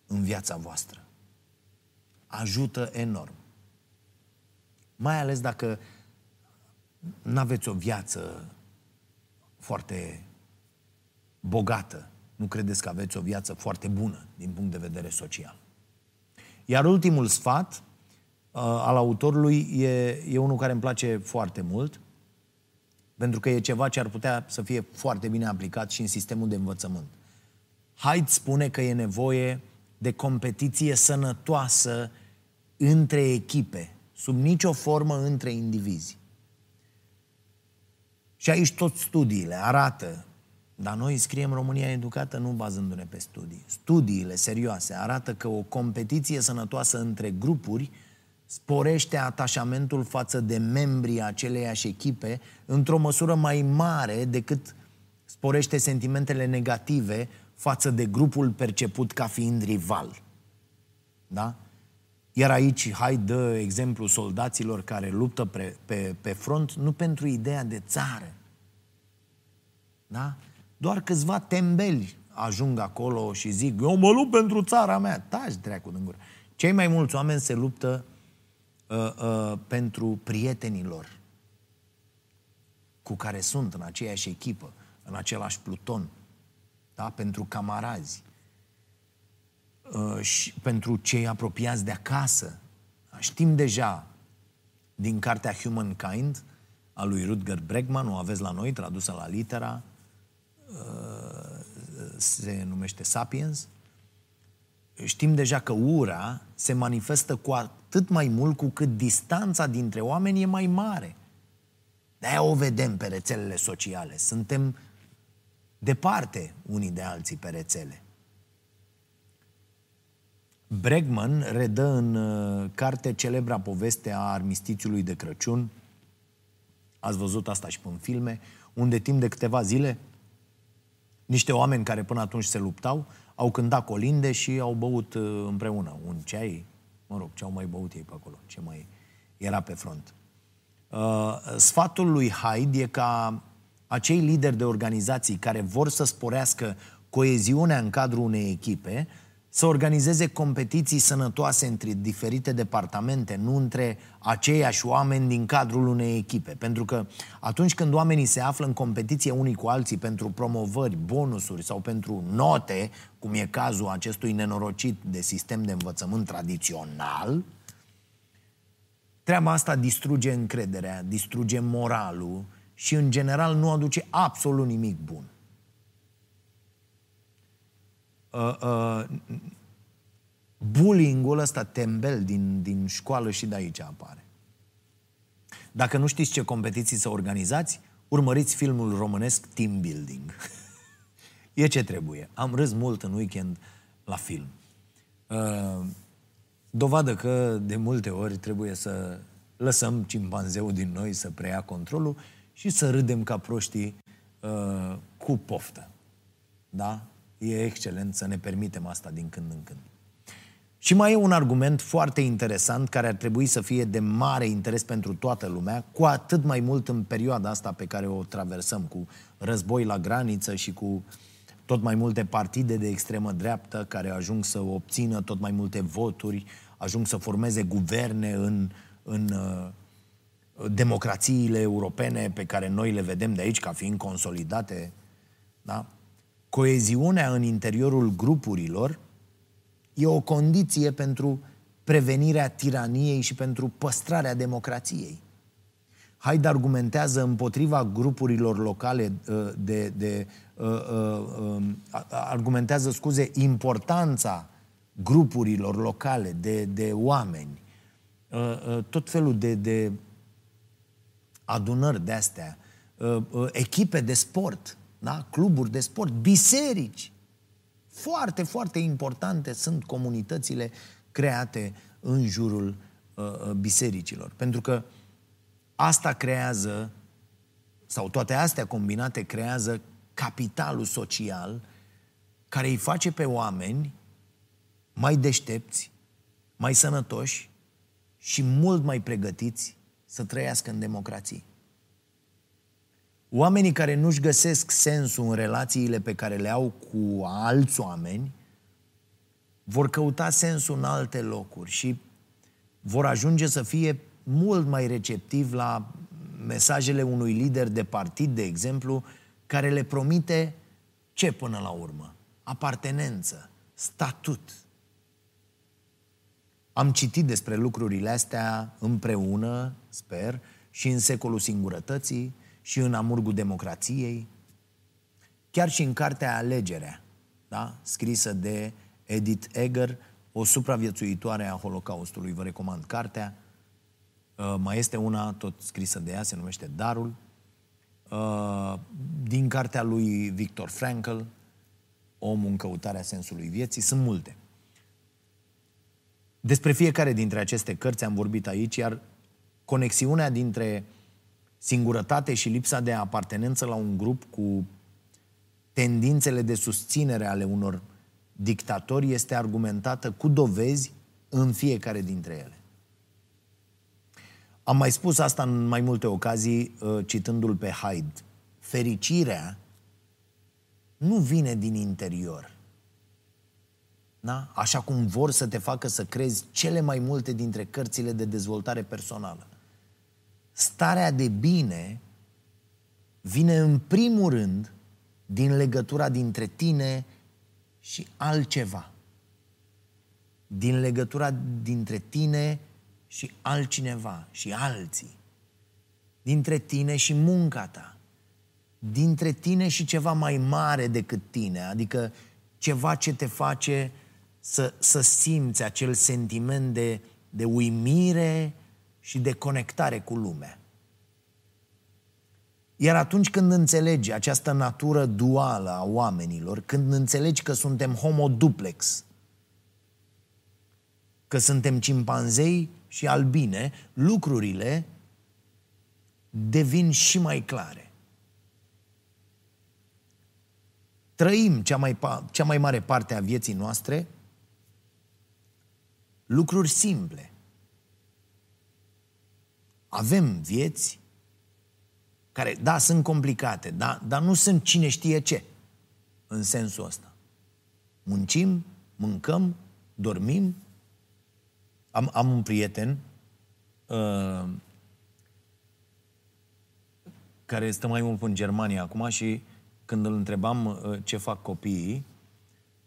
în viața voastră. Ajută enorm. Mai ales dacă nu aveți o viață foarte bogată. Nu credeți că aveți o viață foarte bună din punct de vedere social. Iar ultimul sfat uh, al autorului e, e unul care îmi place foarte mult, pentru că e ceva ce ar putea să fie foarte bine aplicat și în sistemul de învățământ. Hyde spune că e nevoie de competiție sănătoasă între echipe, sub nicio formă între indivizi. Și aici tot studiile arată, dar noi scriem România educată nu bazându-ne pe studii. Studiile serioase arată că o competiție sănătoasă între grupuri sporește atașamentul față de membrii aceleiași echipe într-o măsură mai mare decât sporește sentimentele negative față de grupul perceput ca fiind rival. Da? Iar aici, hai dă exemplu soldaților care luptă pe, pe, pe front, nu pentru ideea de țară. Da? Doar câțiva tembeli ajung acolo și zic, eu mă lupt pentru țara mea. Taci, dracu, din gură. Cei mai mulți oameni se luptă uh, uh, pentru prietenilor cu care sunt în aceeași echipă, în același pluton, da? pentru camarazi, uh, și pentru cei apropiați de acasă. Știm deja din cartea Humankind a lui Rutger Bregman, o aveți la noi, tradusă la litera, uh, se numește Sapiens, știm deja că ura se manifestă cu atât mai mult cu cât distanța dintre oameni e mai mare. De-aia o vedem pe rețelele sociale. Suntem departe unii de alții pe rețele. Bregman redă în uh, carte celebra poveste a armistițiului de Crăciun, ați văzut asta și pe în filme, unde timp de câteva zile niște oameni care până atunci se luptau au cântat colinde și au băut uh, împreună un ceai, mă rog, ce au mai băut ei pe acolo, ce mai era pe front. Uh, sfatul lui Hyde e ca acei lideri de organizații care vor să sporească coeziunea în cadrul unei echipe, să organizeze competiții sănătoase între diferite departamente, nu între aceiași oameni din cadrul unei echipe. Pentru că atunci când oamenii se află în competiție unii cu alții pentru promovări, bonusuri sau pentru note, cum e cazul acestui nenorocit de sistem de învățământ tradițional, treaba asta distruge încrederea, distruge moralul și în general nu aduce absolut nimic bun. Uh, uh, bullying-ul ăsta tembel din, din școală și de aici apare. Dacă nu știți ce competiții să organizați, urmăriți filmul românesc Team Building. e ce trebuie. Am râs mult în weekend la film. Uh, dovadă că de multe ori trebuie să lăsăm cimpanzeul din noi să preia controlul și să râdem ca proștii uh, cu poftă. Da? E excelent să ne permitem asta din când în când. Și mai e un argument foarte interesant care ar trebui să fie de mare interes pentru toată lumea, cu atât mai mult în perioada asta pe care o traversăm, cu război la graniță și cu tot mai multe partide de extremă dreaptă care ajung să obțină tot mai multe voturi, ajung să formeze guverne în, în uh, democrațiile europene pe care noi le vedem de aici ca fiind consolidate. Da? Coeziunea în interiorul grupurilor e o condiție pentru prevenirea tiraniei și pentru păstrarea democrației. Haide argumentează împotriva grupurilor locale uh, de, de uh, uh, um, argumentează, scuze, importanța grupurilor locale de, de oameni. Uh, uh, tot felul de, de adunări de astea, uh, echipe de sport da? cluburi de sport, biserici. Foarte, foarte importante sunt comunitățile create în jurul uh, uh, bisericilor. Pentru că asta creează, sau toate astea combinate creează capitalul social care îi face pe oameni mai deștepți, mai sănătoși și mult mai pregătiți să trăiască în democrație. Oamenii care nu-și găsesc sensul în relațiile pe care le au cu alți oameni, vor căuta sensul în alte locuri și vor ajunge să fie mult mai receptivi la mesajele unui lider de partid, de exemplu, care le promite ce până la urmă? Apartenență, statut. Am citit despre lucrurile astea împreună, sper, și în secolul singurătății, și în amurgul democrației, chiar și în cartea Alegerea, da? scrisă de Edith Eger, o supraviețuitoare a Holocaustului. Vă recomand cartea. Uh, mai este una tot scrisă de ea, se numește Darul. Uh, din cartea lui Victor Frankl, Omul în căutarea sensului vieții. Sunt multe. Despre fiecare dintre aceste cărți am vorbit aici, iar conexiunea dintre singurătate și lipsa de apartenență la un grup cu tendințele de susținere ale unor dictatori este argumentată cu dovezi în fiecare dintre ele. Am mai spus asta în mai multe ocazii, uh, citându-l pe Hyde. Fericirea nu vine din interior. Da? Așa cum vor să te facă să crezi cele mai multe dintre cărțile de dezvoltare personală starea de bine vine în primul rând din legătura dintre tine și altceva. Din legătura dintre tine și altcineva și alții. Dintre tine și munca ta. Dintre tine și ceva mai mare decât tine, adică ceva ce te face să, să simți acel sentiment de, de uimire, și de conectare cu lumea. Iar atunci când înțelegi această natură duală a oamenilor, când înțelegi că suntem homo duplex, că suntem cimpanzei și albine, lucrurile devin și mai clare. Trăim cea mai, cea mai mare parte a vieții noastre lucruri simple – avem vieți care, da, sunt complicate, da, dar nu sunt cine știe ce în sensul ăsta. Muncim, mâncăm, dormim. Am, am un prieten uh, care stă mai mult în Germania acum și când îl întrebam uh, ce fac copiii,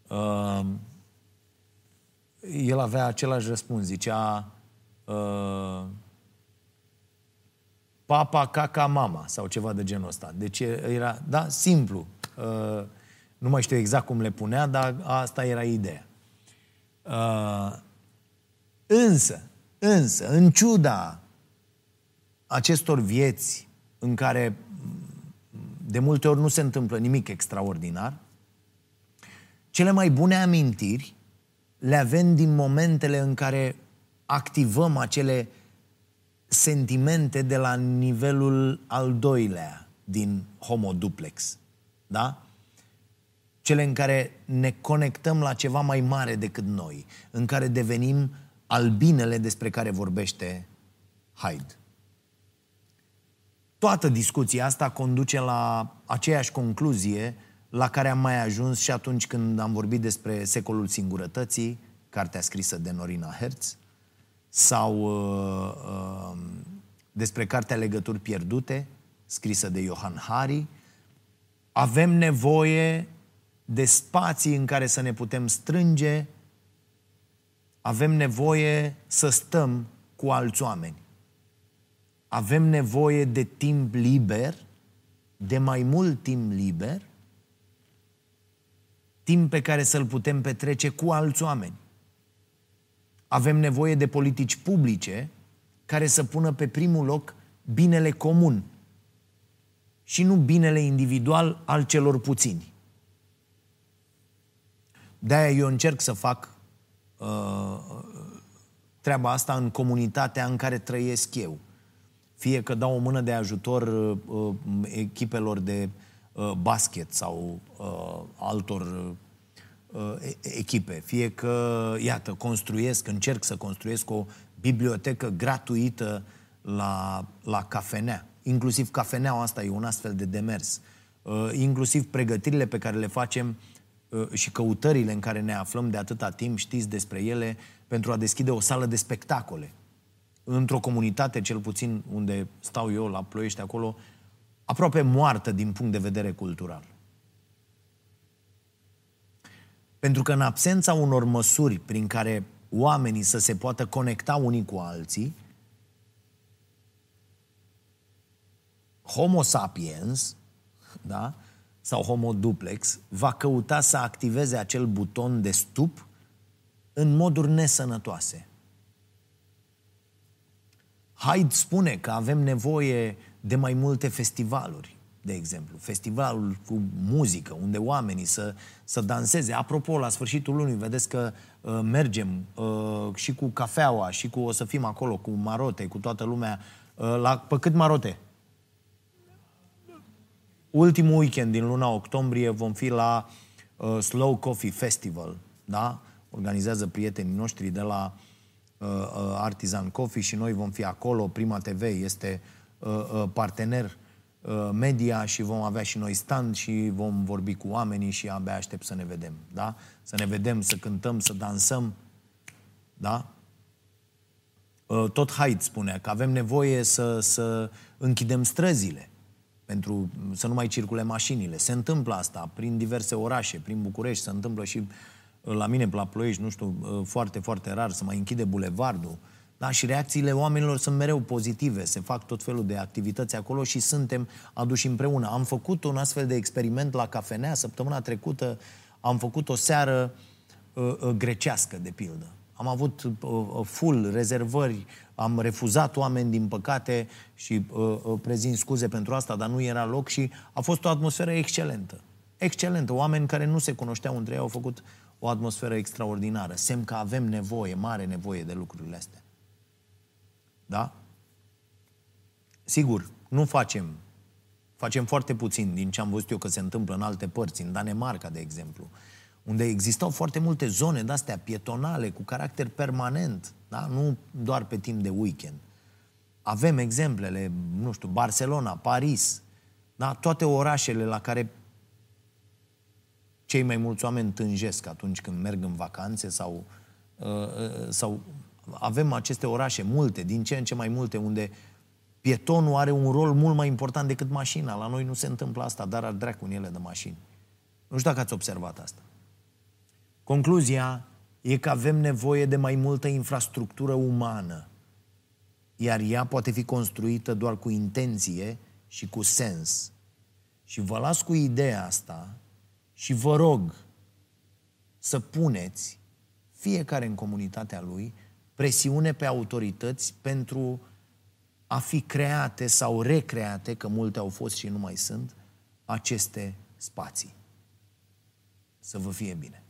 uh, el avea același răspuns. Zicea uh, papa, caca, mama sau ceva de genul ăsta. Deci era, da, simplu. Uh, nu mai știu exact cum le punea, dar asta era ideea. Uh, însă, însă, în ciuda acestor vieți în care de multe ori nu se întâmplă nimic extraordinar, cele mai bune amintiri le avem din momentele în care activăm acele sentimente de la nivelul al doilea din Homo duplex. Da? Cele în care ne conectăm la ceva mai mare decât noi, în care devenim albinele despre care vorbește Hyde. Toată discuția asta conduce la aceeași concluzie la care am mai ajuns și atunci când am vorbit despre secolul singurătății, cartea scrisă de Norina Hertz, sau uh, uh, despre cartea Legături pierdute, scrisă de Johan Hari. Avem nevoie de spații în care să ne putem strânge, avem nevoie să stăm cu alți oameni. Avem nevoie de timp liber, de mai mult timp liber, timp pe care să-l putem petrece cu alți oameni. Avem nevoie de politici publice care să pună pe primul loc binele comun și nu binele individual al celor puțini. De-aia eu încerc să fac uh, treaba asta în comunitatea în care trăiesc eu. Fie că dau o mână de ajutor uh, echipelor de uh, basket sau uh, altor uh, echipe, fie că, iată, construiesc, încerc să construiesc o bibliotecă gratuită la, la cafenea. Inclusiv cafeneaua asta e un astfel de demers. Uh, inclusiv pregătirile pe care le facem uh, și căutările în care ne aflăm de atâta timp, știți despre ele, pentru a deschide o sală de spectacole. Într-o comunitate, cel puțin unde stau eu, la Ploiești, acolo, aproape moartă din punct de vedere cultural. Pentru că în absența unor măsuri prin care oamenii să se poată conecta unii cu alții, Homo sapiens, da? sau Homo duplex, va căuta să activeze acel buton de stup în moduri nesănătoase. Hyde spune că avem nevoie de mai multe festivaluri de exemplu, festivalul cu muzică, unde oamenii să, să danseze. Apropo, la sfârșitul lunii, vedeți că uh, mergem uh, și cu cafeaua, și cu o să fim acolo, cu marote, cu toată lumea. Uh, la, pe cât marote? Ultimul weekend din luna octombrie vom fi la uh, Slow Coffee Festival, da? Organizează prietenii noștri de la uh, uh, Artisan Coffee și noi vom fi acolo. Prima TV este uh, uh, partener Uh, media și vom avea și noi stand și vom vorbi cu oamenii și abia aștept să ne vedem, da? Să ne vedem, să cântăm, să dansăm, da? Uh, tot Haidt spunea că avem nevoie să, să închidem străzile pentru să nu mai circule mașinile. Se întâmplă asta prin diverse orașe, prin București, se întâmplă și uh, la mine, la Ploiești, nu știu, foarte, foarte rar, să mai închide bulevardul. Da? Și reacțiile oamenilor sunt mereu pozitive, se fac tot felul de activități acolo și suntem aduși împreună. Am făcut un astfel de experiment la cafenea săptămâna trecută, am făcut o seară uh, uh, grecească, de pildă. Am avut uh, uh full rezervări, am refuzat oameni, din păcate, și uh, uh, prezint scuze pentru asta, dar nu era loc și a fost o atmosferă excelentă. Excelentă. Oameni care nu se cunoșteau între ei au făcut o atmosferă extraordinară. Semn că avem nevoie, mare nevoie de lucrurile astea. Da? Sigur, nu facem. Facem foarte puțin din ce am văzut eu că se întâmplă în alte părți, în Danemarca, de exemplu, unde existau foarte multe zone de-astea pietonale, cu caracter permanent, da? nu doar pe timp de weekend. Avem exemplele, nu știu, Barcelona, Paris, da? toate orașele la care cei mai mulți oameni tânjesc atunci când merg în vacanțe sau, uh, uh, sau avem aceste orașe multe, din ce în ce mai multe, unde pietonul are un rol mult mai important decât mașina. La noi nu se întâmplă asta, dar ar dracu în ele de mașini. Nu știu dacă ați observat asta. Concluzia e că avem nevoie de mai multă infrastructură umană, iar ea poate fi construită doar cu intenție și cu sens. Și vă las cu ideea asta și vă rog să puneți fiecare în comunitatea lui presiune pe autorități pentru a fi create sau recreate, că multe au fost și nu mai sunt, aceste spații. Să vă fie bine!